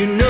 you know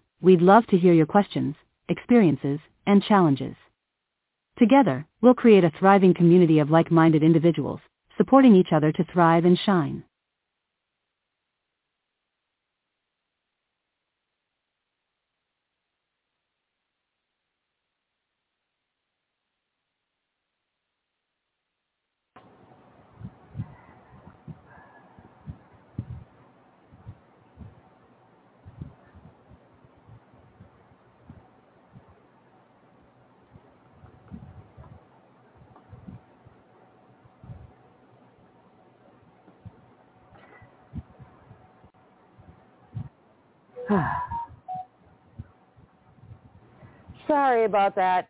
We'd love to hear your questions, experiences, and challenges. Together, we'll create a thriving community of like-minded individuals, supporting each other to thrive and shine. Sorry about that.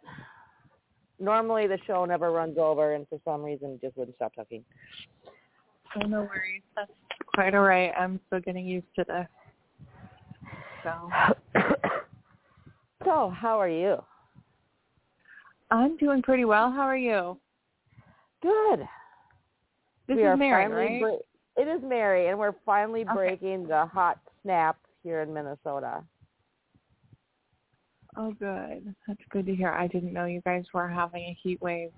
Normally the show never runs over, and for some reason just wouldn't stop talking. Oh, no worries. That's quite all right. I'm still getting used to this. So so, how are you? I'm doing pretty well. How are you? Good. This we is Mary, right? bre- it is Mary, and we're finally Okay. breaking the hot snap here in Minnesota. Oh, good. That's good to hear. I didn't know you guys were having a heat wave,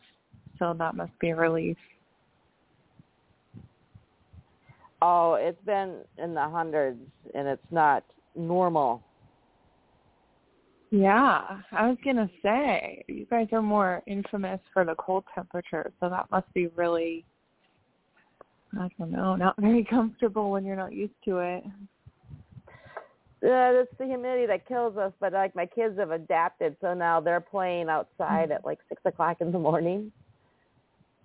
so that must be a relief. Oh, it's been in the hundreds, and it's not normal. Yeah, I was gonna say you guys are more infamous for the cold temperature, so that must be really, I don't know, not very comfortable when you're not used to it. Yeah, it's the humidity that kills us. But like my kids have adapted, so now they're playing outside at like six o'clock in the morning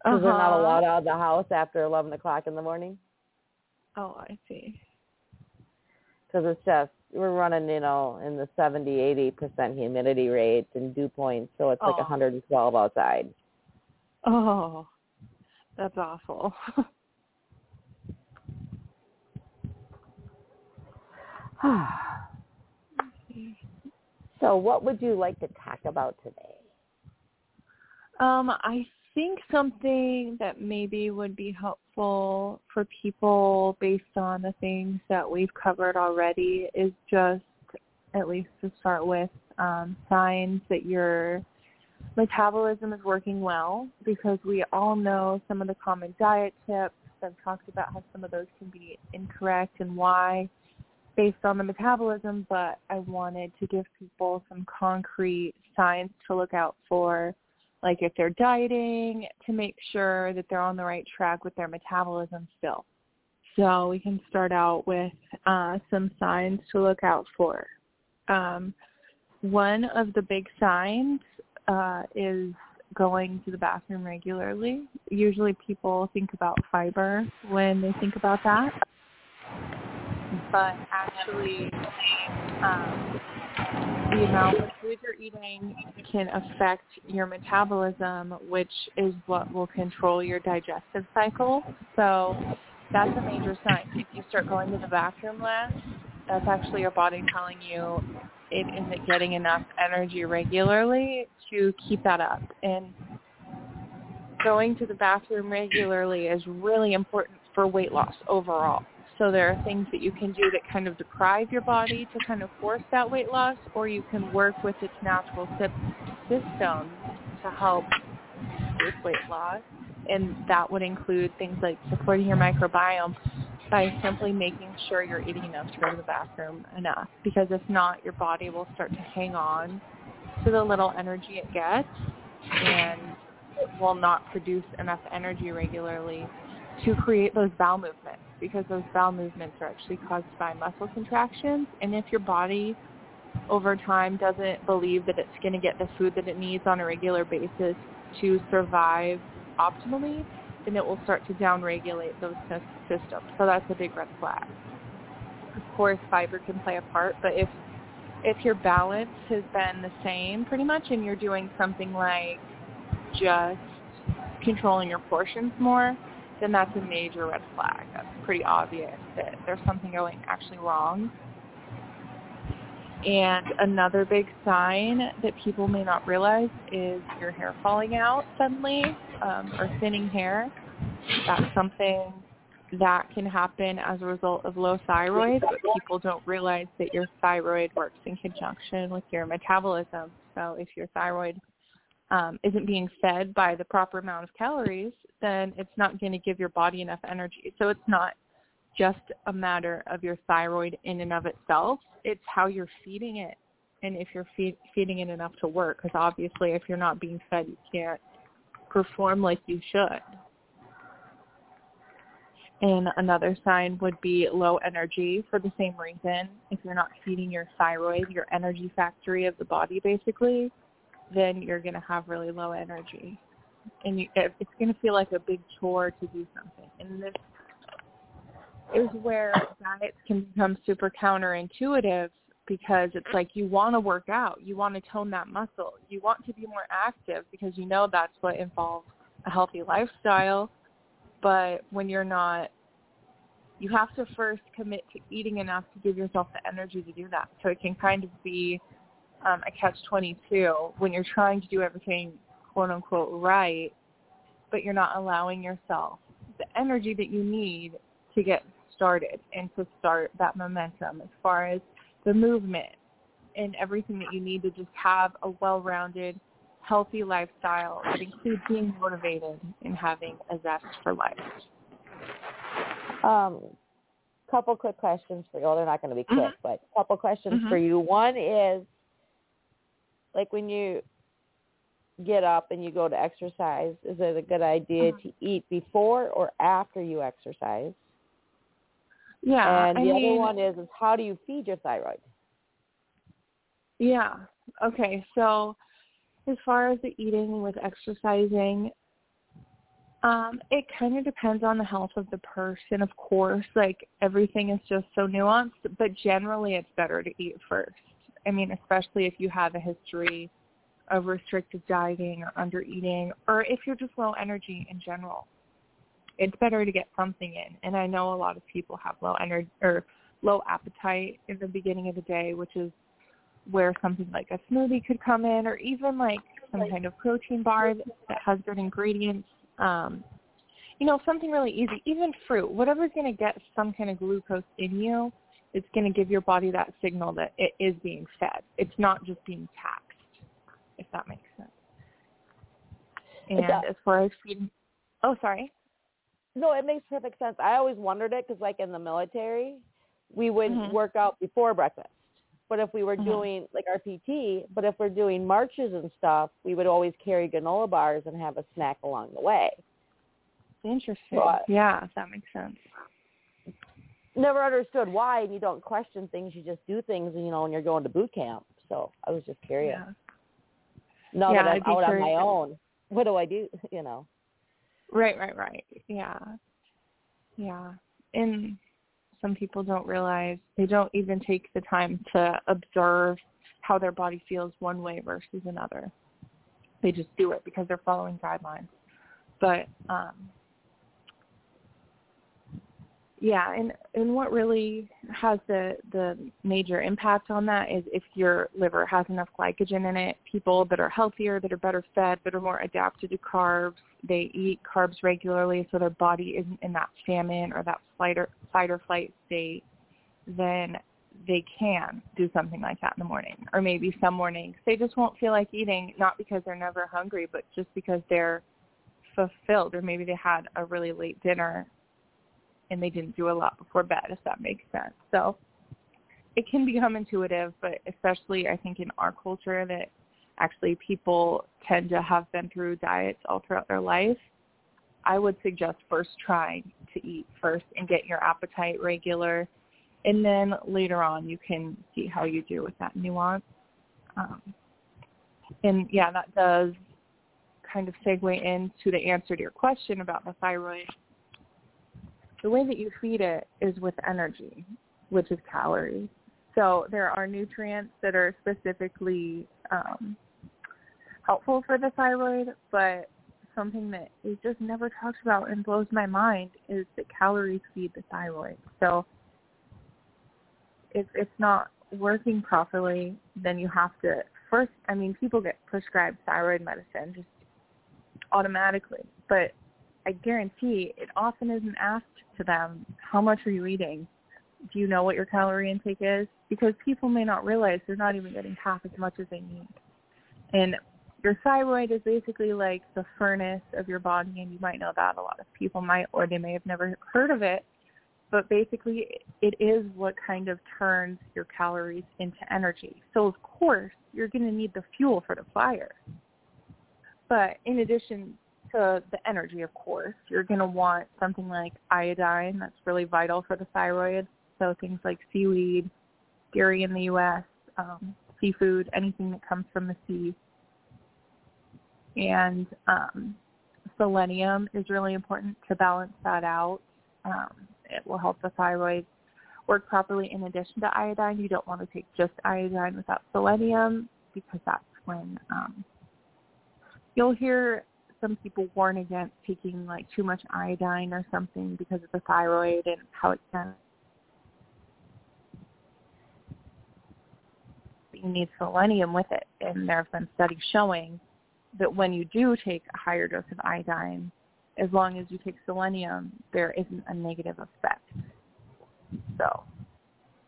because they're not Uh-huh. allowed out of the house after eleven o'clock in the morning. Oh, I see. because it's just we're running you know in the seventy, eighty percent humidity rate and dew points so it's like Oh. 112 outside Oh, that's awful. so what would you like to talk about today Um, I think something that maybe would be helpful for people based on the things that we've covered already is just, at least to start with, um, signs that your metabolism is working well because we all know some of the common diet tips. I've talked about how some of those can be incorrect and why based on the metabolism, but I wanted to give people some concrete signs to look out for like if they're dieting to make sure that they're on the right track with their metabolism still. So we can start out with uh, some signs to look out for. Um, one of the big signs uh, is going to the bathroom regularly. Usually people think about fiber when they think about that. But actually, um, the amount of food you're eating can affect your metabolism, which is what will control your digestive cycle. So that's a major sign. If you start going to the bathroom less, that's actually your body telling you it isn't getting enough energy regularly to keep that up. And going to the bathroom regularly is really important for weight loss overall. So there are things that you can do that kind of deprive your body to kind of force that weight loss, or you can work with its natural system to help with weight loss. And that would include things like supporting your microbiome. by simply making sure you're eating enough to go to the bathroom enough. Because if not, your body will start to hang on to the little energy it gets and it will not produce enough energy regularly to create those bowel movements because those bowel movements are actually caused by muscle contractions. And if your body over time doesn't believe that it's going to get the food that it needs on a regular basis to survive optimally, then it will start to downregulate those systems. So that's a big red flag. Of course, fiber can play a part, but if if your balance has been the same pretty much and you're doing something like just controlling your portions more, then that's a major red flag. That's pretty obvious that there's something going actually wrong. And another big sign that people may not realize is your hair falling out suddenly um, or thinning hair. That's something that can happen as a result of low thyroid, but people don't realize that your thyroid works in conjunction with your metabolism. So if your thyroid um, isn't being fed by the proper amount of calories, then it's not going to give your body enough energy. So it's not just a matter of your thyroid in and of itself. It's how you're feeding it and if you're feed, feeding it enough to work. Because obviously if you're not being fed, you can't perform like you should. And another sign would be low energy for the same reason. If you're not feeding your thyroid, your energy factory of the body basically, then you're going to have really low energy. And you, it's going to feel like a big chore to do something. And this is where diets can become super counterintuitive because it's like you want to work out, you want to tone that muscle, you want to be more active because you know that's what involves a healthy lifestyle. But when you're not, you have to first commit to eating enough to give yourself the energy to do that. So it can kind of be um, a catch-22 when you're trying to do everything quote unquote right, but you're not allowing yourself the energy that you need to get started and to start that momentum as far as the movement and everything that you need to just have a well-rounded, healthy lifestyle that includes being motivated and having a zest for life. Um, couple quick questions for you. Well, they're not going to be quick, Mhm. but a couple questions Mhm. for you. One is, like when you get up and you go to exercise, is it a good idea Mhm. to eat before or after you exercise? Yeah, and I the mean, other one is, is how do you feed your thyroid? Yeah. Okay. So as far as the eating with exercising, um, it kind of depends on the health of the person, of course. Like everything is just so nuanced, but generally it's better to eat first. I mean, especially if you have a history of restrictive dieting or under eating, or if you're just low energy in general. It's better to get something in. And I know a lot of people have low energy or low appetite in the beginning of the day, which is where something like a smoothie could come in or even like some kind of protein bar that, has good ingredients. Um, you know, something really easy, even fruit, whatever's going to get some kind of glucose in you, it's going to give your body that signal that it is being fed. It's not just being taxed, if that makes sense. And as far as feeding, oh, sorry. No, it makes perfect sense. I always wondered it because, like in the military, we would Mhm. work out before breakfast. But if we were Mhm. doing like our PT, but if we're doing marches and stuff, we would always carry granola bars and have a snack along the way. Interesting. Right. Yeah, that makes sense. Never understood why, and you don't question things. You just do things, you know, when you're going to boot camp. So I was just curious. Yeah. Now Yeah, that I'm out on my own, what do I do? You know. Right, right, right. Yeah. Yeah. And some people don't realize they don't even take the time to observe how their body feels one way versus another. They just do it because they're following guidelines. But um yeah, and and what really has the the major impact on that is if your liver has enough glycogen in it. People that are healthier, that are better fed, that are more adapted to carbs, they eat carbs regularly, so their body isn't in that famine or that fight or fight or flight state. Then they can do something like that in the morning, or maybe some mornings they just won't feel like eating, not because they're never hungry, but just because they're fulfilled, or maybe they had a really late dinner and they didn't do a lot before bed, if that makes sense. So it can become intuitive, but especially I think in our culture that actually people tend to have been through diets all throughout their life. I would suggest first trying to eat first and get your appetite regular, and then later on you can see how you do with that nuance. Um, and yeah, that does kind of segue into the answer to your question about the thyroid. The way that you feed it is with energy, which is calories. So there are nutrients that are specifically um, helpful for the thyroid, but something that is just never talked about and blows my mind is that calories feed the thyroid. So if it's not working properly, then you have to first, I mean, people get prescribed thyroid medicine just automatically, but I guarantee it often isn't asked to them, how much are you eating? Do you know what your calorie intake is? Because people may not realize they're not even getting half as much as they need. And your thyroid is basically like the furnace of your body, and you might know that. A lot of people might, or they may have never heard of it. But basically, it is what kind of turns your calories into energy. So, of course, you're going to need the fuel for the fire. But in addition to the energy, of course, you're going to want something like iodine. That's really vital for the thyroid. So things like seaweed, dairy in the U.S., um, seafood, anything that comes from the sea. And um, selenium is really important to balance that out. Um, it will help the thyroid work properly in addition to iodine. You don't want to take just iodine without selenium because that's when um, you'll hear some people warn against taking like too much iodine or something because of the thyroid and how it can you need selenium with it. And there have been studies showing that when you do take a higher dose of iodine as long as you take selenium there isn't a negative effect. So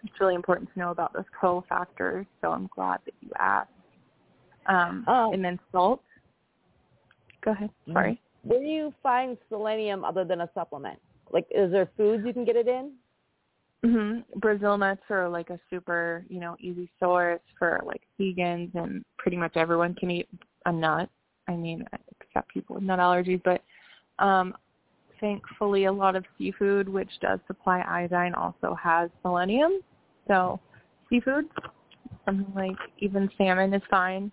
it's really important to know about those cofactors. So i'm glad that you asked. Um, Oh. and then salt Go ahead. Sorry. Where do you find selenium other than a supplement? Like, is there foods you can get it in? Mm-hmm. Brazil nuts are like a super, you know, easy source for like vegans and pretty much everyone can eat a nut. I mean, except people with nut allergies, but um thankfully a lot of seafood which does supply iodine also has selenium. So seafood, something like even salmon is fine.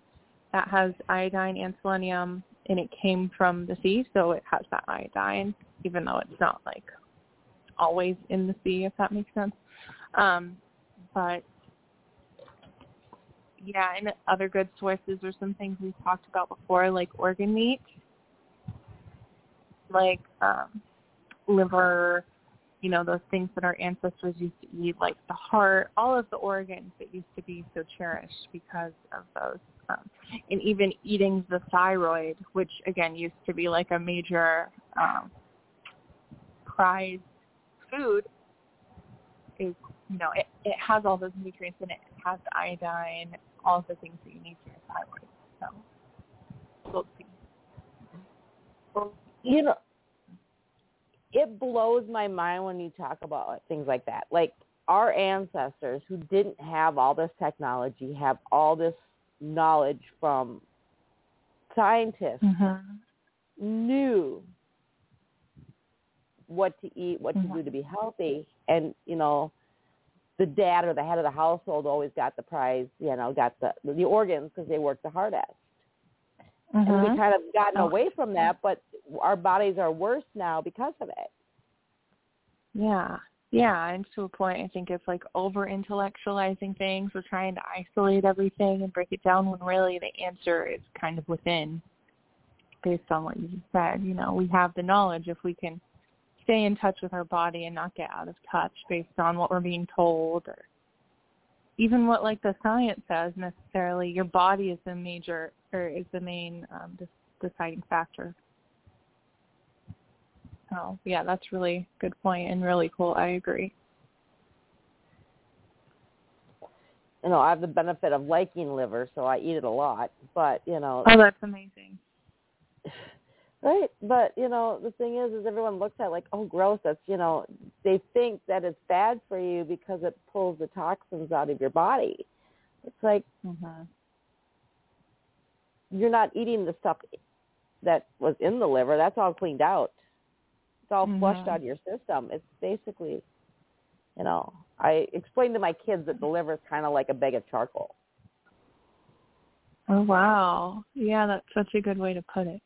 That has iodine and selenium and it came from the sea, so it has that iodine, even though it's not like always in the sea, if that makes sense. Um, but yeah, and other good sources are some things we've talked about before, like organ meat, like um, liver, you know, those things that our ancestors used to eat, like the heart, all of the organs that used to be so cherished because of those. Um, and even eating the thyroid, which again used to be like a major um, prized food, is you know it, it has all those nutrients in it. It has iodine, all the things that you need for your thyroid. So we'll see. You know, it blows my mind when you talk about things like that. Like our ancestors who didn't have all this technology, have all this knowledge from scientists, knew what to eat, what to Mhm. do to be healthy, and you know, the dad or the head of the household always got the prize. You know, got the the organs because they worked the hardest. And we kind of gotten Oh. away from that, but our bodies are worse now because of it. Yeah. Yeah, and to a point, I think it's like over intellectualizing things. We're trying to isolate everything and break it down when really the answer is kind of within, based on what you said. You know, we have the knowledge if we can stay in touch with our body and not get out of touch based on what we're being told or even what like the science says necessarily. Your body is the major or is the main um, deciding factor. So yeah, that's really good point and really cool. I agree. You know, I have the benefit of liking liver, so I eat it a lot. But you know, Oh, that's amazing. Right, but you know the thing is, is everyone looks at like, oh, gross. That's you know, they think that it's bad for you because it pulls the toxins out of your body. It's like Mhm. you're not eating the stuff that was in the liver. That's all cleaned out. It's all flushed Mhm. out of your system. It's basically, you know, I explained to my kids that the liver is kind of like a bag of charcoal. Oh wow. Yeah, that's such a good way to put it.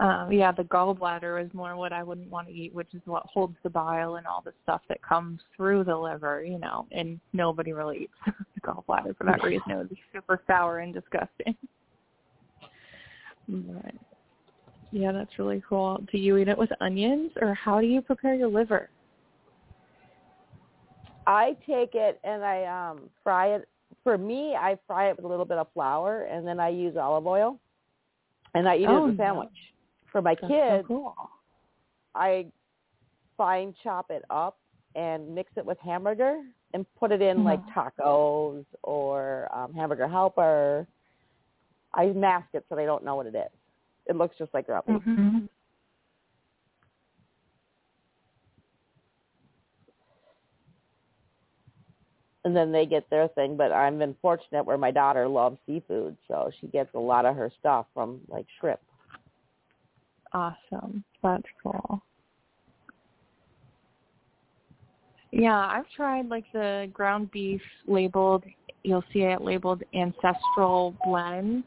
Um, yeah, the gallbladder is more what I wouldn't want to eat, which is what holds the bile and all the stuff that comes through the liver, you know, and nobody really eats the gallbladder for that reason. It would be super sour and disgusting. But yeah, that's really cool. Do you eat it with onions or how do you prepare your liver? I take it and I um fry it. For me, I fry it with a little bit of flour and then I use olive oil, and I eat Oh, it as a no. sandwich. For my That's kids, so cool. I fine chop it up and mix it with hamburger and put it in like Mhm. tacos or um, hamburger helper. I mask it so they don't know what it is. It looks just like ground beef. Mhm. and then they get their thing. But I'm been fortunate where my daughter loves seafood, so she gets a lot of her stuff from like shrimp. Awesome. That's cool. Yeah, I've tried like the ground beef labeled, you'll see it labeled ancestral blend.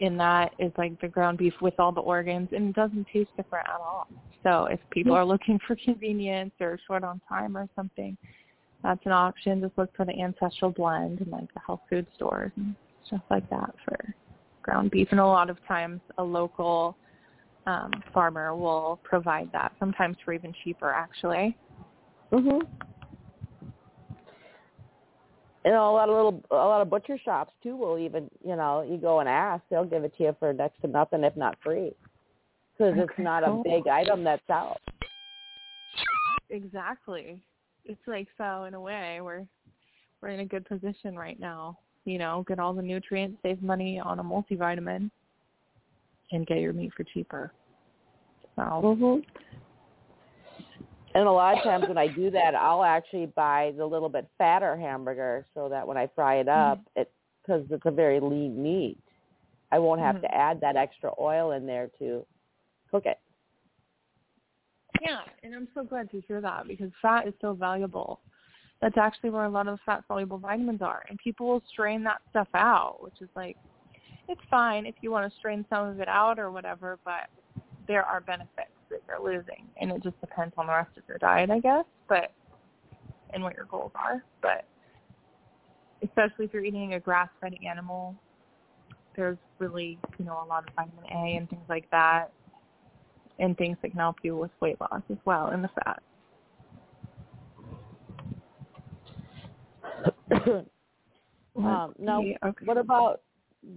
And that is like the ground beef with all the organs and it doesn't taste different at all. So if people are looking for convenience or short on time or something, that's an option. Just look for the ancestral blend and like the health food stores and stuff like that for ground beef. And a lot of times a local um, farmer will provide that, sometimes for even cheaper actually. Mhm. You know, a lot of little, a lot of butcher shops too will even, you know, you go and ask, they'll give it to you for next to nothing, if not free, because it's not cool. a big item that's out. Exactly. It's like so in a way we're we're in a good position right now. You know, get all the nutrients, save money on a multivitamin, and get your meat for cheaper. So Mhm. And a lot of times when I do that, I'll actually buy the little bit fatter hamburger so that when I fry it up, it because it's a very lean meat, I won't have Mhm. to add that extra oil in there to cook it. yeah, and I'm so glad to hear that because fat is so valuable. That's actually where a lot of the fat soluble vitamins are, and people will strain that stuff out, which is like it's fine if you want to strain some of it out or whatever, but there are benefits that you're losing, and it just depends on the rest of your diet, I guess, but and what your goals are. But especially if you're eating a grass-fed animal, there's really you know a lot of vitamin A and things like that, and things that can help you with weight loss as well in the fat. um, now, okay. what about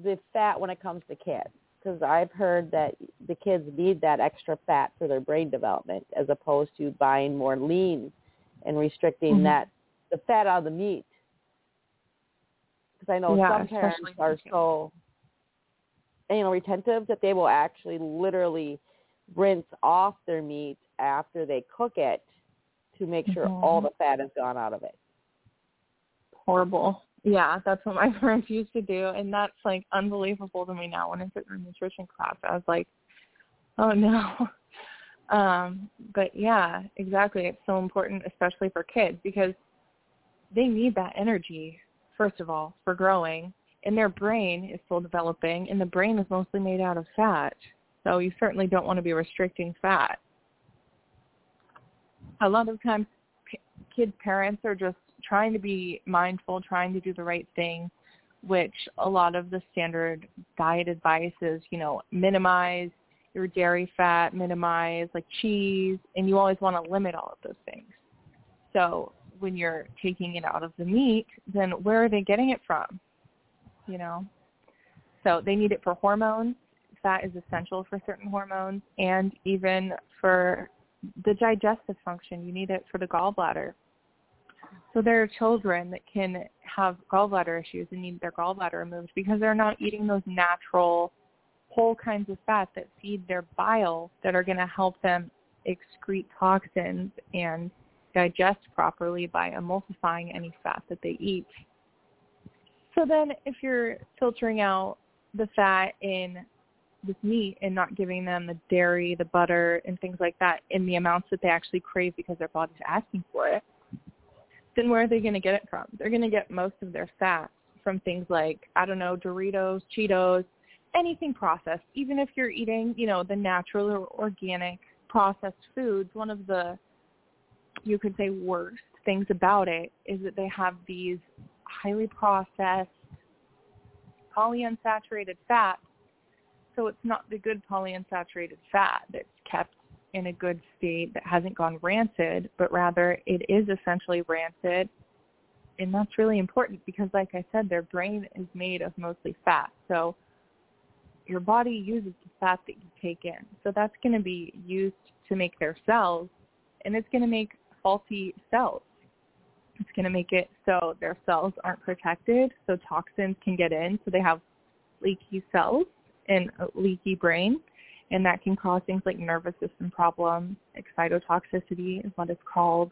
the fat when it comes to kids? Because I've heard that the kids need that extra fat for their brain development, as opposed to buying more lean and restricting Mhm. that the fat out of the meat. Because I know Yeah, some parents are so, you know, retentive that they will actually literally rinse off their meat after they cook it to make sure Mhm. all the fat is gone out of it. horrible. Yeah, that's what my parents used to do, and that's like unbelievable to me now. When I took my nutrition class, I was like, oh no. Um, but yeah, exactly. It's so important, especially for kids, because they need that energy first of all for growing, and their brain is still developing, and the brain is mostly made out of fat. So you certainly don't want to be restricting fat. A lot of times, p- kids' parents are just trying to be mindful, trying to do the right thing, which a lot of the standard diet advice is, you know, minimize your dairy fat, minimize like cheese, and you always want to limit all of those things. So when you're taking it out of the meat, then where are they getting it from? You know? So they need it for hormones. Fat is essential for certain hormones and even for the digestive function. You need it for the gallbladder. So there are children that can have gallbladder issues and need their gallbladder removed because they're not eating those natural whole kinds of fat that feed their bile that are going to help them excrete toxins and digest properly by emulsifying any fat that they eat. So then if you're filtering out the fat in this meat and not giving them the dairy, the butter, and things like that in the amounts that they actually crave because their body's asking for it, then where are they going to get it from? They're going to get most of their fat from things like, I don't know, Doritos, Cheetos, anything processed. Even if you're eating, you know, the natural or organic processed foods, one of the, you could say, worst things about it is that they have these highly processed polyunsaturated fats. So it's not the good polyunsaturated fat that's kept in a good state that hasn't gone rancid, but rather it is essentially rancid. And that's really important because like I said, their brain is made of mostly fat. So your body uses the fat that you take in. So that's going to be used to make their cells and it's going to make faulty cells. It's going to make it so their cells aren't protected, so toxins can get in, so they have leaky cells and a leaky brain, and that can cause things like nervous system problems. Excitotoxicity is what it's called,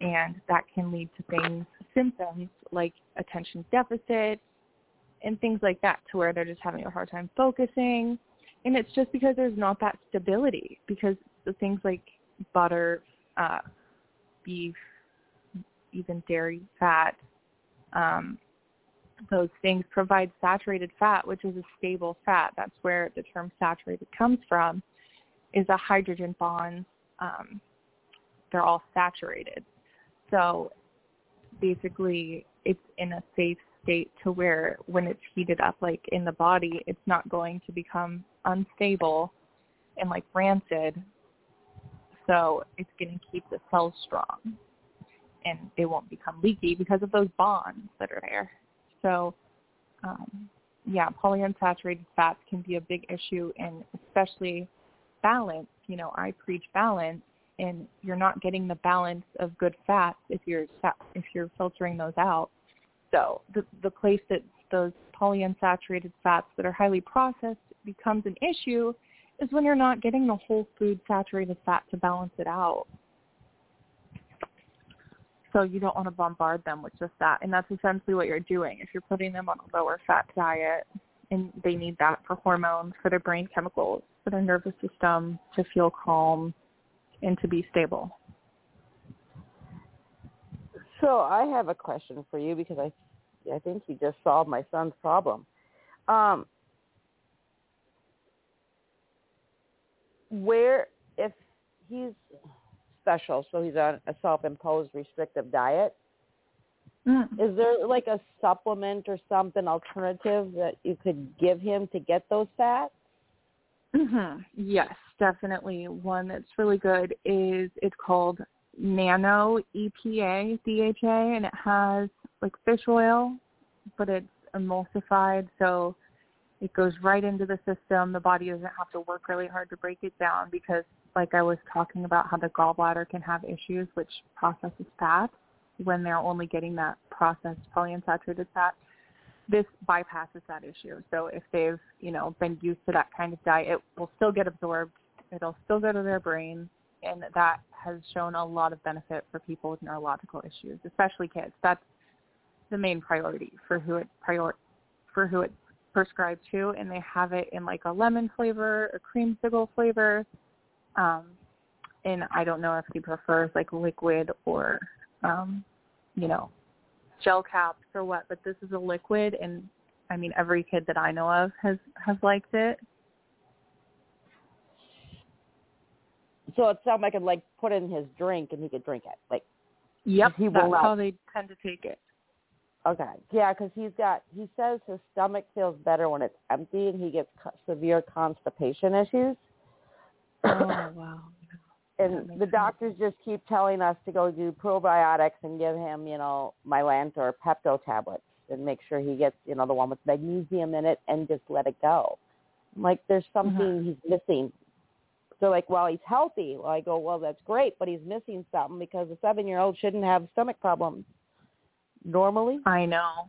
and that can lead to things, symptoms like attention deficit and things like that, to where they're just having a hard time focusing, and it's just because there's not that stability because the things like butter, uh, beef, even dairy fat, um, those things provide saturated fat, which is a stable fat. That's where the term saturated comes from, is a hydrogen bond. Um, they're all saturated. So basically it's in a safe state to where when it's heated up like in the body, it's not going to become unstable and like rancid. So it's going to keep the cells strong and it won't become leaky because of those bonds that are there. So, um, yeah, polyunsaturated fats can be a big issue, and especially balance. You know, I preach balance, and you're not getting the balance of good fats if you're if you're filtering those out. So the the place that those polyunsaturated fats that are highly processed becomes an issue is when you're not getting the whole food saturated fat to balance it out. So you don't want to bombard them with just that. And that's essentially what you're doing. If you're putting them on a lower fat diet and they need that for hormones, for their brain chemicals, for their nervous system to feel calm and to be stable. So I have a question for you because I I think you just solved my son's problem. Um, where if he's special, so he's on a self-imposed restrictive diet. Mm. Is there like a supplement or something alternative that you could give him to get those fats? Mm-hmm. Yes, definitely. One that's really good is it's called Nano EPA DHA, and it has like fish oil, but it's emulsified, so it goes right into the system. The body doesn't have to work really hard to break it down because like I was talking about how the gallbladder can have issues which processes fat when they're only getting that processed polyunsaturated fat. This bypasses that issue. So if they've, you know, been used to that kind of diet, it will still get absorbed. It'll still go to their brain and that has shown a lot of benefit for people with neurological issues, especially kids. That's the main priority for who it prior for who it's prescribed to and they have it in like a lemon flavor, a creamsicle flavor, um, and I don't know if he prefers like liquid or, um, you know, gel caps or what, but this is a liquid and I mean every kid that I know of has has liked it. So it's something I could like put in his drink and he could drink it. Like Yep, He will that's not- how they tend to take it. Okay. Yeah, because he's got. He says his stomach feels better when it's empty, and he gets severe constipation issues. Oh wow. And the sense. doctors just keep telling us to go do probiotics and give him, you know, Mylanta or Pepto tablets, and make sure he gets, you know, the one with magnesium in it, and just let it go. I'm like, there's uh-huh. something he's missing. they're like, well, he's healthy. Well, I go, well, that's great, but he's missing something because a seven-year-old shouldn't have stomach problems normally. I know.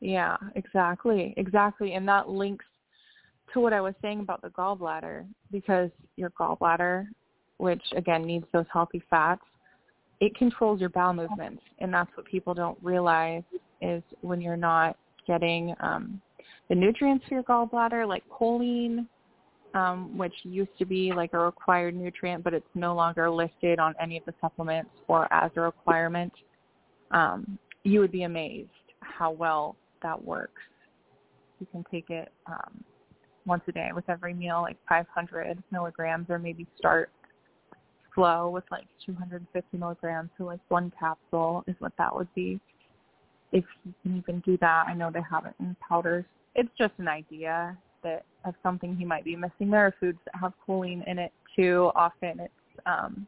Yeah, exactly. Exactly. And that links to what I was saying about the gallbladder because your gallbladder, which again needs those healthy fats, it controls your bowel movements. And that's what people don't realize is when you're not getting um, the nutrients for your gallbladder, like choline, um, which used to be like a required nutrient, but it's no longer listed on any of the supplements or as a requirement. Um, you would be amazed how well that works. You can take it um, once a day with every meal, like 500 milligrams, or maybe start slow with like 250 milligrams. So like one capsule is what that would be. If you can even do that, I know they have it in powders. It's just an idea that of something he might be missing. There are foods that have choline in it too. Often it's um,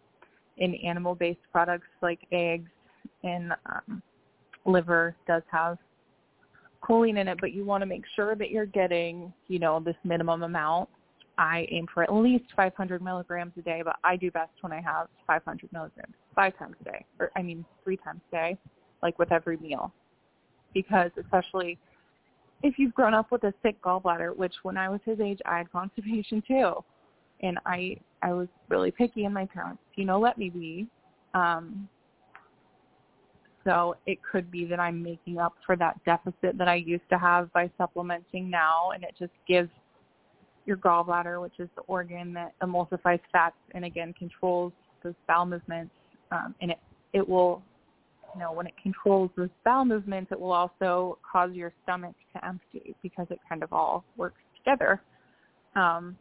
in animal-based products like eggs and um, liver does have choline in it, but you want to make sure that you're getting, you know, this minimum amount. I aim for at least 500 milligrams a day, but I do best when I have 500 milligrams five times a day, or I mean three times a day, like with every meal. Because especially if you've grown up with a sick gallbladder, which when I was his age, I had constipation too, and I I was really picky, and my parents, you know, let me be. Um, so it could be that I'm making up for that deficit that I used to have by supplementing now, and it just gives your gallbladder, which is the organ that emulsifies fats and again controls those bowel movements, um, and it it will, you know, when it controls those bowel movements, it will also cause your stomach to empty because it kind of all works together. Um,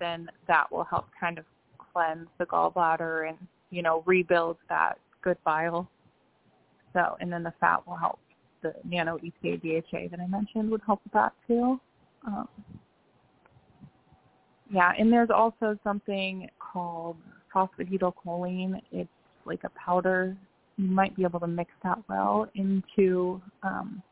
then that will help kind of cleanse the gallbladder and you know rebuild that good bile. So, and then the fat will help. The nano EPA DHA that I mentioned would help with that too. Um, yeah, and there's also something called phosphatidylcholine. It's like a powder. You might be able to mix that well into um,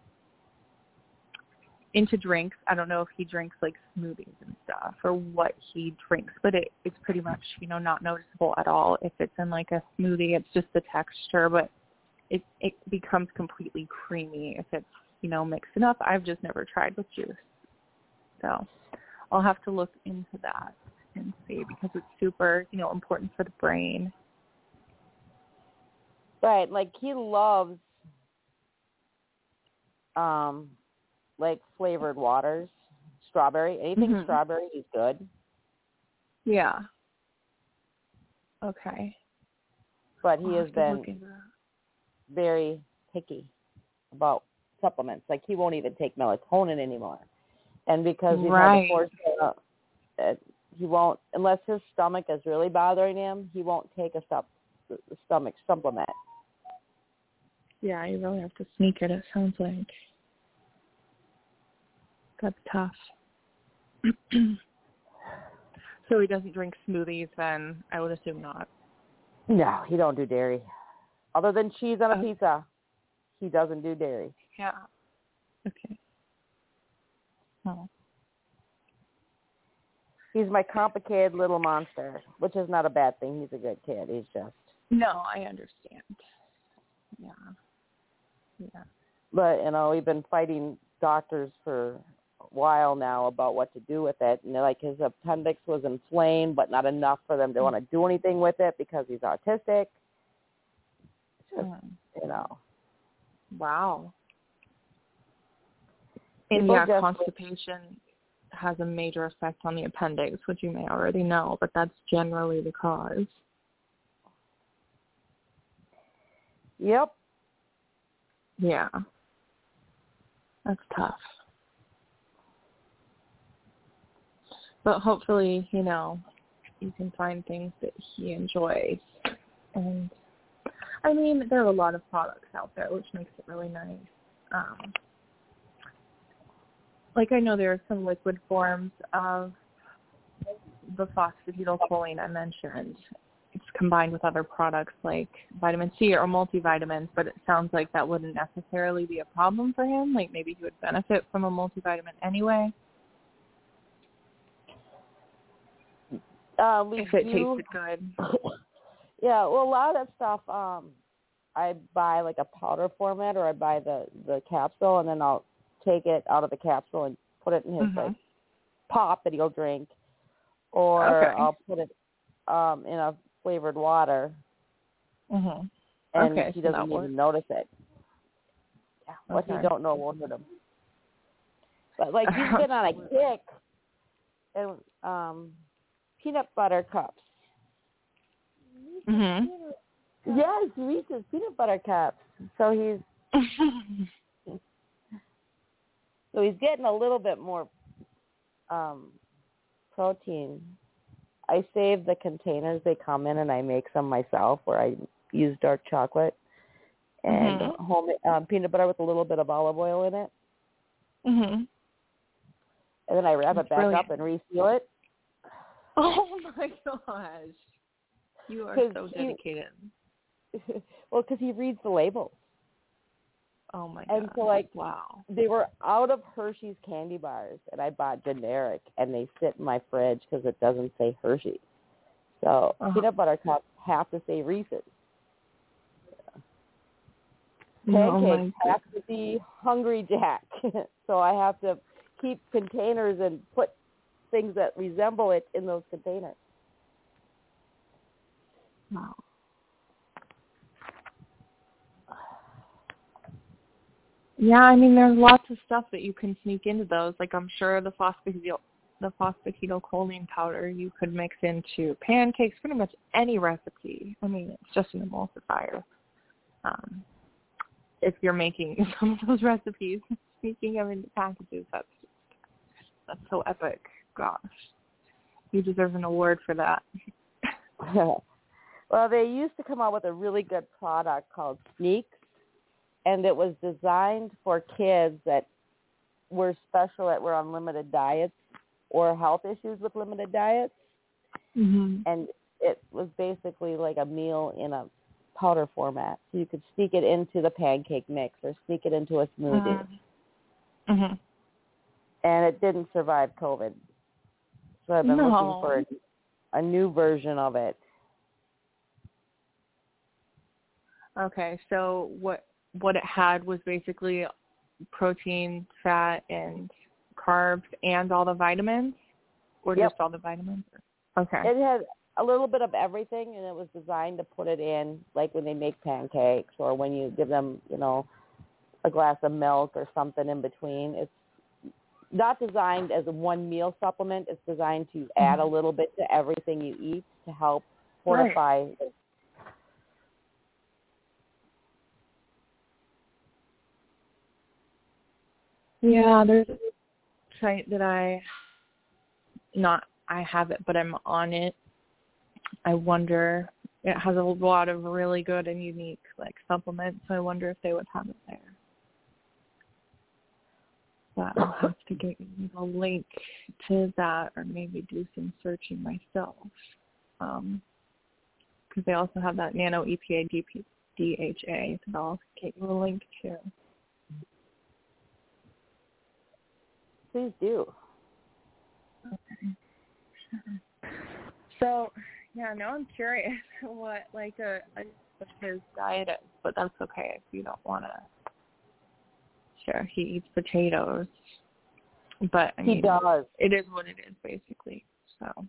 into drinks. I don't know if he drinks like smoothies and stuff or what he drinks, but it, it's pretty much, you know, not noticeable at all. If it's in like a smoothie, it's just the texture, but it it becomes completely creamy if it's, you know, mixed enough. I've just never tried with juice. So I'll have to look into that and see because it's super, you know, important for the brain. Right, like he loves um like flavored waters, strawberry, anything Mhm. strawberry is good. Yeah. Okay. But he I'll has have to look been very picky about supplements. Like he won't even take melatonin anymore. And because had Right. to force him, uh, he won't unless his stomach is really bothering him. He won't take a sup- stomach supplement. Yeah, you really have to sneak it, it sounds like. That's tough. so he doesn't drink smoothies then, I would assume not. No, he don't do dairy. Other than cheese on a Oh. pizza, he doesn't do dairy. Yeah. Okay. Oh. He's my complicated little monster, which is not a bad thing. He's a good kid. He's just, No, I understand. Yeah. Yeah. but you know, we've been fighting doctors for a while now about what to do with it. And they're like his appendix was inflamed, but not enough for them to want to do anything with it because he's autistic. Just, Mm. you know, Wow. And People yeah, just- constipation has a major effect on the appendix, which you may already know, but that's generally the cause. yep. Yeah. That's tough. But hopefully, you know, you can find things that he enjoys. And I mean, there are a lot of products out there, which makes it really nice. Um, like I know there are some liquid forms of the phosphatidylcholine I mentioned. It's combined with other products like vitamin C or multivitamins, but it sounds like that wouldn't necessarily be a problem for him. Like maybe he would benefit from a multivitamin anyway. Um, we if it do, tasted good. yeah, well, a lot of that stuff, um, I buy like a powder format, or I buy the the capsule, and then I'll take it out of the capsule and put it in his Mhm. like pop that he'll drink, or Okay. I'll put it um in a flavored water, Mhm. and Okay, he doesn't even works. notice it. Yeah, what Okay. he don't know won't hurt him. But like he's been on a kick, and um, peanut butter cups. Mm-hmm. Yes, Reese's peanut butter cups. So he's so he's getting a little bit more um protein. I save the containers they come in and I make some myself where I use dark chocolate and Mhm. home um, peanut butter with a little bit of olive oil in it. mhm. And then I wrap That's it back up and reseal it. Oh my gosh. You are so dedicated. well, because he reads the labels. Oh my god. And so, like, wow. they were out of Hershey's candy bars, and I bought generic, and they sit in my fridge because it doesn't say Hershey. So Uh-huh. peanut butter cups have to say Reese's. Oh Pancakes have to be Hungry Jack. so I have to keep containers and put things that resemble it in those containers. Wow. Yeah, I mean, there's lots of stuff that you can sneak into those. Like I'm sure the phosphacetyl the phosphatidylcholine powder you could mix into pancakes, pretty much any recipe. I mean, it's just an emulsifier. Um, if you're making some of those recipes, sneaking them into packages, that's that's so epic. Gosh, you deserve an award for that. well, they used to come out with a really good product called Sneaks, and it was designed for kids that were special that were on limited diets or health issues with limited diets, Mm-hmm. and it was basically like a meal in a powder format. So you could sneak it into the pancake mix or sneak it into a smoothie, Mm-hmm. and it didn't survive COVID. So I've been No. looking for a, a new version of it. Okay, so what what it had was basically protein, fat, and carbs, and all the vitamins, or Yep. just all the vitamins? Okay. It had a little bit of everything, and it was designed to put it in, like when they make pancakes or when you give them, you know, a glass of milk or something in between. It's not designed as a one meal supplement. It's designed to mm-hmm. add a little bit to everything you eat to help Right. fortify. Yeah, there's a site that I not I have it, but I'm on it. I wonder it has a lot of really good and unique like supplements. So I wonder if they would have it there. But I'll have to get you the link to that, or maybe do some searching myself. Um, because they also have that nano EPA DP, DHA that I'll get you a link to. Please do. So yeah, now I'm curious what like a, a his diet is, but that's okay if you don't want to. Sure, he eats potatoes, but I He mean, does. it is what it is basically. So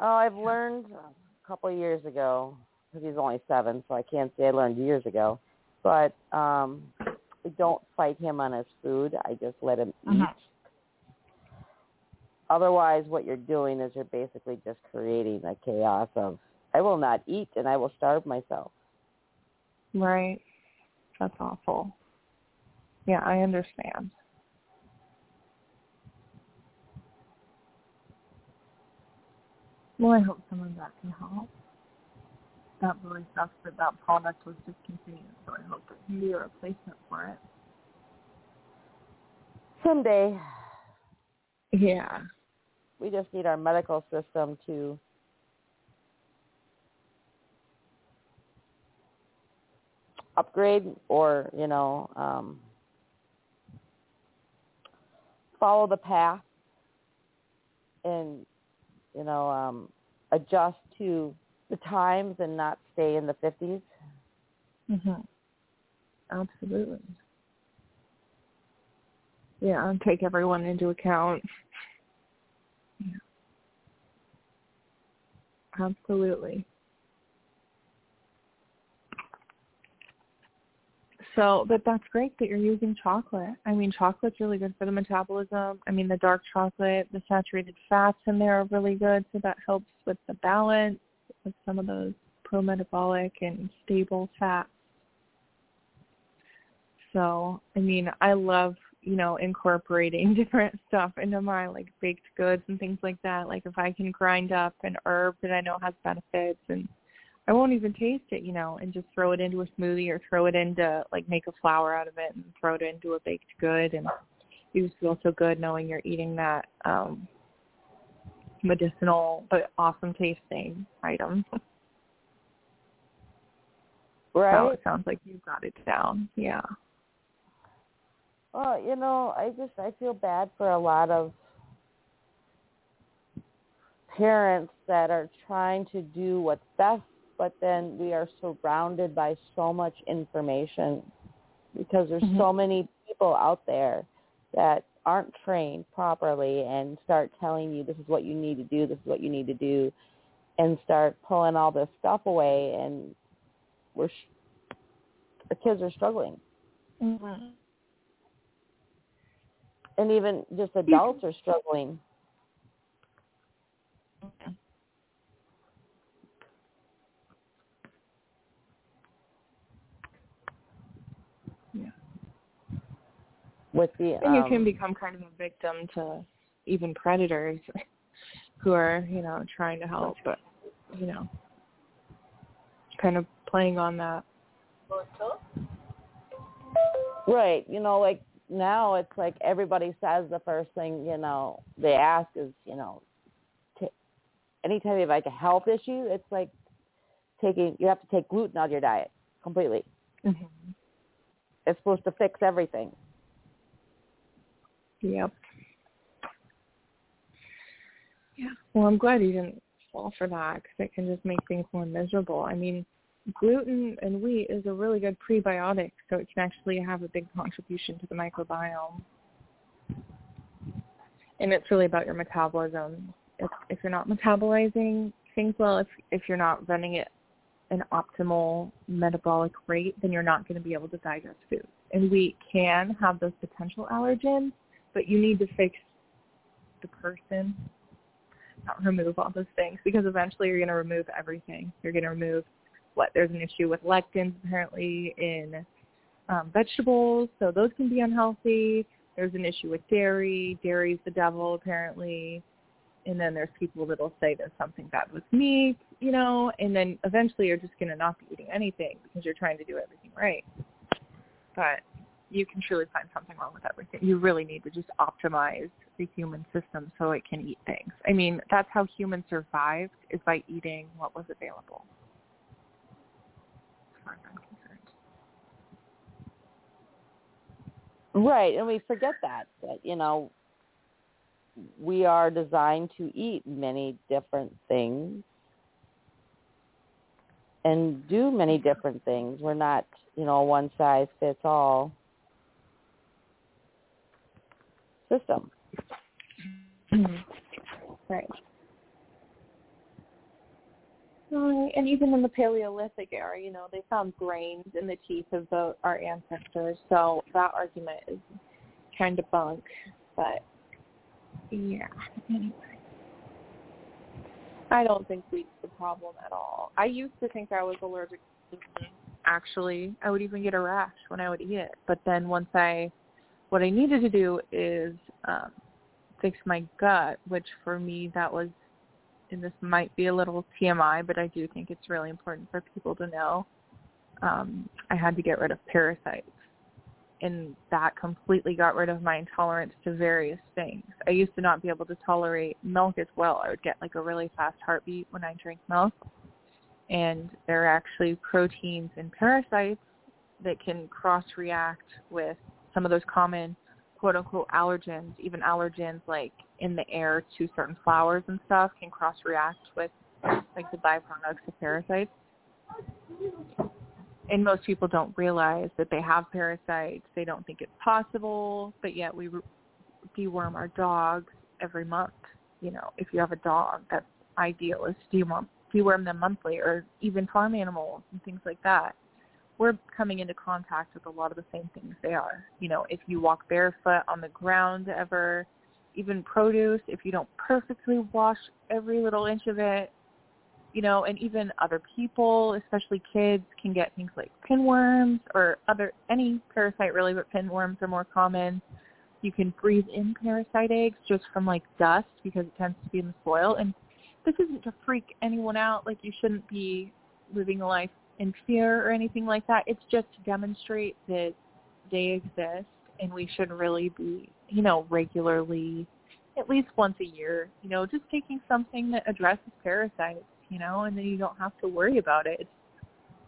Oh, I've learned a couple of years ago because he's only seven, so I can't say I learned years ago. But um, I don't fight him on his food. I just let him eat. Mhm. Otherwise, what you're doing is you're basically just creating a chaos of I will not eat and I will starve myself. right, that's awful. Yeah, I understand. Well, I hope some of that can help. That really sucks that that product was discontinued, so I hope there can be a replacement for it. Someday, Yeah. we just need our medical system to upgrade or you know um, follow the path and you know um adjust to the times and not stay in the 50s. Mhm. Absolutely. Yeah, and take everyone into account. Yeah. Absolutely. So, but that's great that you're using chocolate. I mean, chocolate's really good for the metabolism. I mean, the dark chocolate, the saturated fats in there are really good, so that helps with the balance with some of those pro-metabolic and stable fats. So, I mean, I love, you know, incorporating different stuff into my like baked goods and things like that. Like if I can grind up an herb that I know has benefits and I won't even taste it, you know, and just throw it into a smoothie or throw it into like make a flour out of it and throw it into a baked good and you just feel so good knowing you're eating that um medicinal but awesome tasting item. Right. So it sounds like you've got it down. Yeah. Well, you know, I just I feel bad for a lot of parents that are trying to do what's best, but then we are surrounded by so much information because there's Mhm. so many people out there that aren't trained properly and start telling you this is what you need to do, this is what you need to do, and start pulling all this stuff away, and we're sh- the kids are struggling. Mm-hmm. and even just adults are struggling. Yeah. With the And you um, can become kind of a victim to even predators who are, you know, trying to help, but, you know, kind of playing on that. right, you know, like now it's like everybody says the first thing you know they ask is you know, t- anytime you have like a health issue, it's like taking you have to take gluten out of your diet completely. Mm-hmm. It's supposed to fix everything. Yep. Yeah. Well, I'm glad you didn't fall for that because it can just make things more miserable. I mean, gluten and wheat is a really good prebiotic, so it can actually have a big contribution to the microbiome. And it's really about your metabolism. If, if you're not metabolizing things well, if if you're not running at an optimal metabolic rate, then you're not going to be able to digest food. And wheat can have those potential allergens, but you need to fix the person, not remove all those things, because eventually you're going to remove everything. You're going to remove what there's an issue with lectins apparently in um, vegetables, so those can be unhealthy. There's an issue with dairy. Dairy's the devil apparently. And then there's people that'll say there's something bad with meat, you know, and then eventually you're just going to not be eating anything because you're trying to do everything right. But you can truly find something wrong with everything. You really need to just optimize the human system so it can eat things. I mean, that's how humans survived is by eating what was available. Right, and we forget that that you know we are designed to eat many different things and do many different things. We're not, you know, one size fits all system. Mm-hmm. Right. And even in the Paleolithic era, you know, they found grains in the teeth of the, our ancestors, so that argument is kind of bunk. But yeah, anyway, I don't think wheat's the problem at all. I used to think I was allergic to gluten. Actually, I would even get a rash when I would eat it. But then once I, what I needed to do is um, fix my gut, which for me that was, and this might be a little TMI, but I do think it's really important for people to know. Um, I had to get rid of parasites, and that completely got rid of my intolerance to various things. I used to not be able to tolerate milk as well. I would get like a really fast heartbeat when I drank milk, and there are actually proteins in parasites that can cross-react with some of those common quote unquote allergens, even allergens like in the air to certain flowers and stuff can cross react with like the byproducts of parasites. And most people don't realize that they have parasites. They don't think it's possible, but yet we deworm our dogs every month. You know, if you have a dog, that's ideal is deworm, deworm them monthly or even farm animals and things like that we're coming into contact with a lot of the same things they are. You know, if you walk barefoot on the ground ever, even produce, if you don't perfectly wash every little inch of it, you know, and even other people, especially kids, can get things like pinworms or other any parasite really, but pinworms are more common. You can breathe in parasite eggs just from like dust because it tends to be in the soil. And this isn't to freak anyone out. Like you shouldn't be living a life in fear or anything like that. It's just to demonstrate that they exist and we should really be, you know, regularly, at least once a year, you know, just taking something that addresses parasites, you know, and then you don't have to worry about it. It's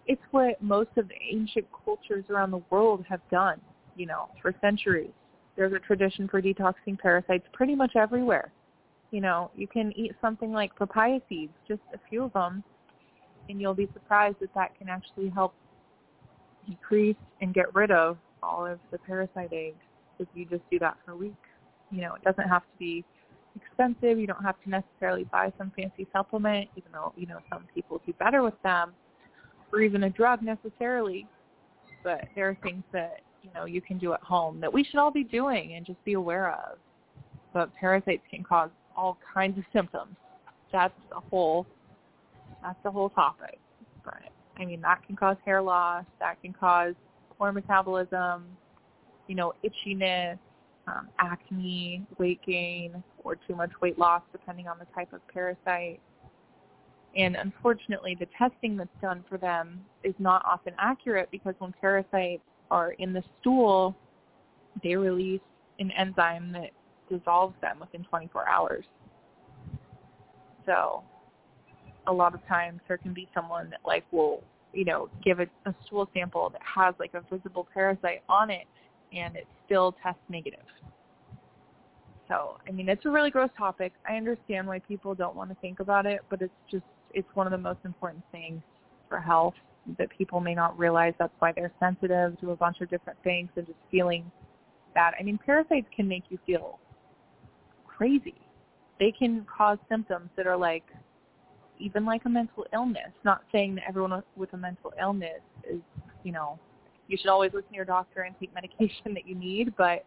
it's what most of the ancient cultures around the world have done, you know, for centuries. There's a tradition for detoxing parasites pretty much everywhere. You know, you can eat something like papaya seeds, just a few of them, and you'll be surprised that that can actually help decrease and get rid of all of the parasite eggs if you just do that for a week. You know, it doesn't have to be expensive. You don't have to necessarily buy some fancy supplement, even though, you know, some people do better with them, or even a drug necessarily. But there are things that, you know, you can do at home that we should all be doing and just be aware of. But parasites can cause all kinds of symptoms. That's a whole that's the whole topic. But I mean, that can cause hair loss. That can cause poor metabolism. You know, itchiness, um, acne, weight gain, or too much weight loss, depending on the type of parasite. And unfortunately, the testing that's done for them is not often accurate because when parasites are in the stool, they release an enzyme that dissolves them within 24 hours. So a lot of times there can be someone that like will you know give a, a stool sample that has like a visible parasite on it and it still tests negative. So i mean it's a really gross topic. I understand why people don't want to think about it but it's just it's one of the most important things for health that people may not realize. That's why they're sensitive to a bunch of different things and just feeling bad. I mean parasites can make you feel crazy. They can cause symptoms that are like even like a mental illness. Not saying that everyone with a mental illness is, you know, you should always listen to your doctor and take medication that you need, but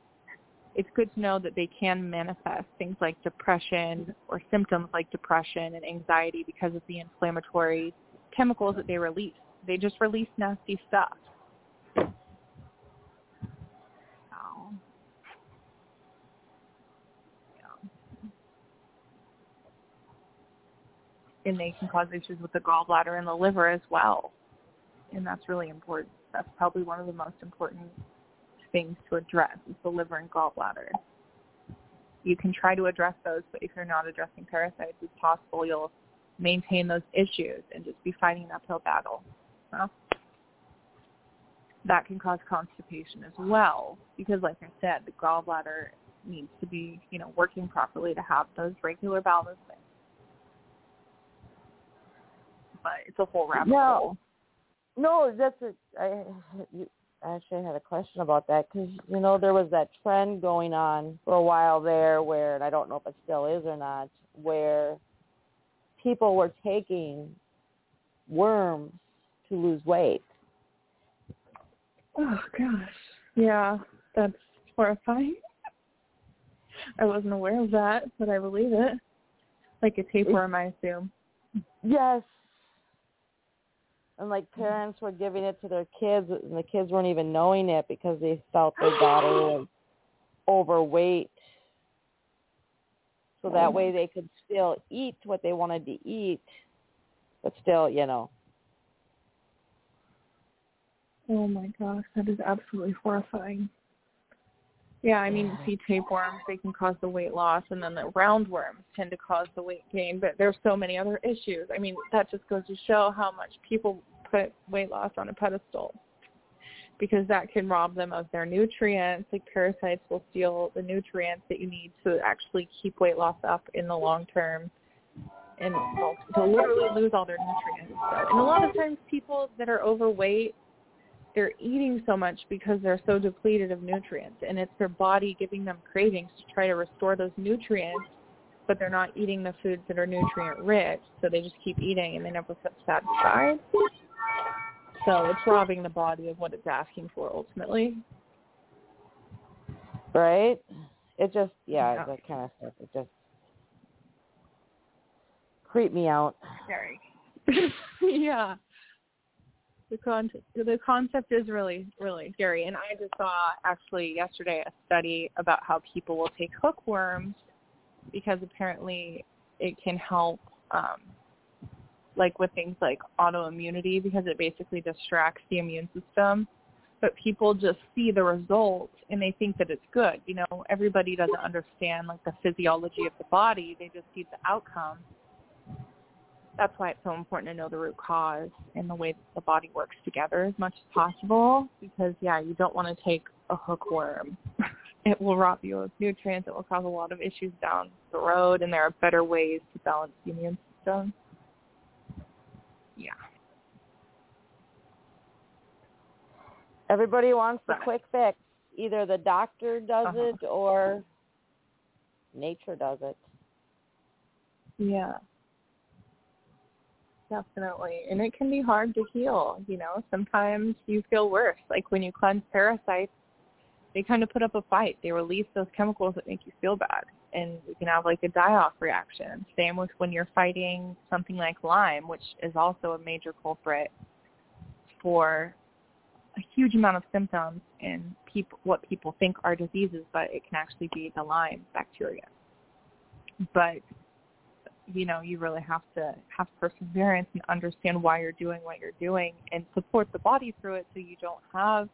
it's good to know that they can manifest things like depression or symptoms like depression and anxiety because of the inflammatory chemicals that they release. They just release nasty stuff. And they can cause issues with the gallbladder and the liver as well. And that's really important. That's probably one of the most important things to address is the liver and gallbladder. You can try to address those, but if you're not addressing parasites, it's possible you'll maintain those issues and just be fighting an uphill battle. Well, that can cause constipation as well because, like I said, the gallbladder needs to be, you know, working properly to have those regular bowel movements but it's a whole rabbit no, hole. No, that's a, I you, actually had a question about that because you know there was that trend going on for a while there where, and I don't know if it still is or not, where people were taking worms to lose weight. Oh gosh, yeah, that's horrifying. I wasn't aware of that, but I believe it. Like a tapeworm, I assume. Yes, and like parents were giving it to their kids and the kids weren't even knowing it because they felt their daughter was overweight. So that way they could still eat what they wanted to eat but still you know. Oh my gosh that is absolutely horrifying yeah i mean see tapeworms they can cause the weight loss and then the roundworms tend to cause the weight gain but there's so many other issues i mean that just goes to show how much people put weight loss on a pedestal. because that can rob them of their nutrients. Like parasites will steal the nutrients that you need to actually keep weight loss up in the long term and they'll, they'll literally lose all their nutrients. So, and a lot of times people that are overweight, they're eating so much because they're so depleted of nutrients and it's their body giving them cravings to try to restore those nutrients but they're not eating the foods that are nutrient rich so they just keep eating and they never feel satisfied so it's robbing the body of what it's asking for ultimately Right? It just yeah, Yeah. that kind of stuff. It just creep me out. scary yeah the concept the concept is really really scary. And i just saw actually yesterday a study about how people will take hookworms because apparently it can help um like with things like autoimmunity because it basically distracts the immune system. But people just see the results and they think that it's good. You know everybody doesn't understand like the physiology of the body. They just see the outcome that's why it's so important to know the root cause and the way that the body works together as much as possible because yeah you don't want to take a hookworm it will rob you of nutrients it will cause a lot of issues down the road and there are better ways to balance the immune system yeah Everybody wants the quick fix. Either the doctor does Uh-huh. it or nature does it. Yeah. Definitely. And it can be hard to heal, you know. Sometimes you feel worse. Like when you cleanse parasites, they kind of put up a fight. They release those chemicals that make you feel bad. And you can have like a die-off reaction. Same with when you're fighting something like Lyme, which is also a major culprit for a huge amount of symptoms and people, what people think are diseases, but it can actually be the Lyme bacteria. But you know, you really have to have perseverance and understand why you're doing what you're doing and support the body through it so you don't have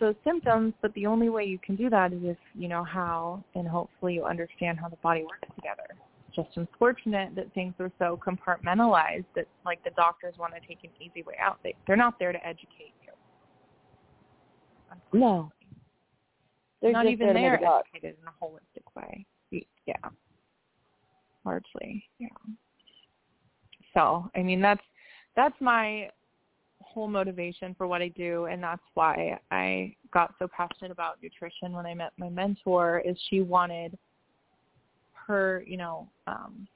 those symptoms. But the only way you can do that is if you know how and hopefully you understand how the body works together. It's just unfortunate that things are so compartmentalized that like the doctors want to take an easy way out. They they're not there to educate you. No. They're not even there there educated in a holistic way. Yeah. Largely. Yeah. So, I mean that's that's my whole motivation for what I do and that's why I got so passionate about nutrition when I met my mentor is she wanted her, you know, um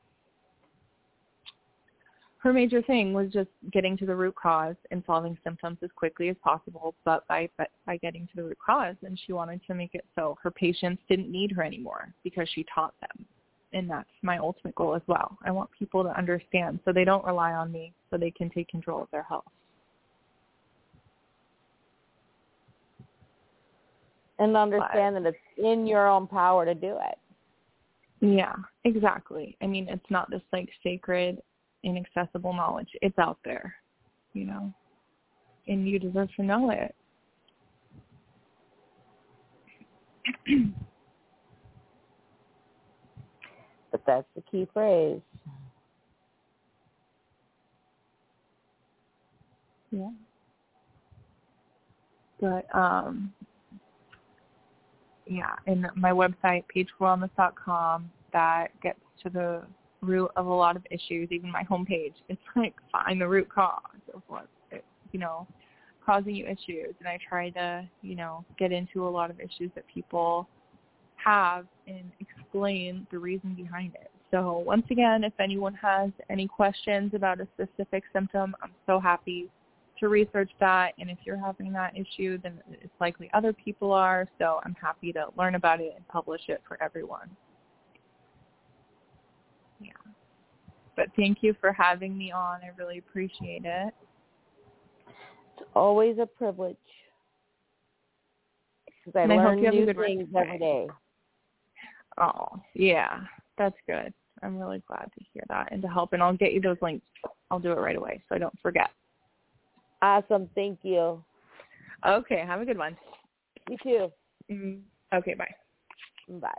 her major thing was just getting to the root cause and solving symptoms as quickly as possible, but by but by getting to the root cause, and she wanted to make it so her patients didn't need her anymore because she taught them, and that's my ultimate goal as well. I want people to understand so they don't rely on me, so they can take control of their health. And understand that it's in your own power to do it. Yeah, exactly. I mean, it's not this like sacred, inaccessible knowledge. It's out there, you know, and you deserve to know it. But that's the key phrase. Yeah. But um yeah, and my website, paigewellness.com, that gets to the root of a lot of issues, even my homepage. It's like find the root cause of what you know, causing you issues and I try to, you know, get into a lot of issues that people have and explain the reason behind it. So once again, if anyone has any questions about a specific symptom, I'm so happy to research that. And if you're having that issue, then it's likely other people are. So I'm happy to learn about it and publish it for everyone. Yeah. But thank you for having me on. I really appreciate it. It's always a privilege. Because I And I learn a new things every day. Oh, yeah. That's good. I'm really glad to hear that and to help. And I'll get you those links. I'll do it right away so I don't forget. Awesome. Thank you. Okay. Have a good one. You too. Mm, Okay. Bye. Bye.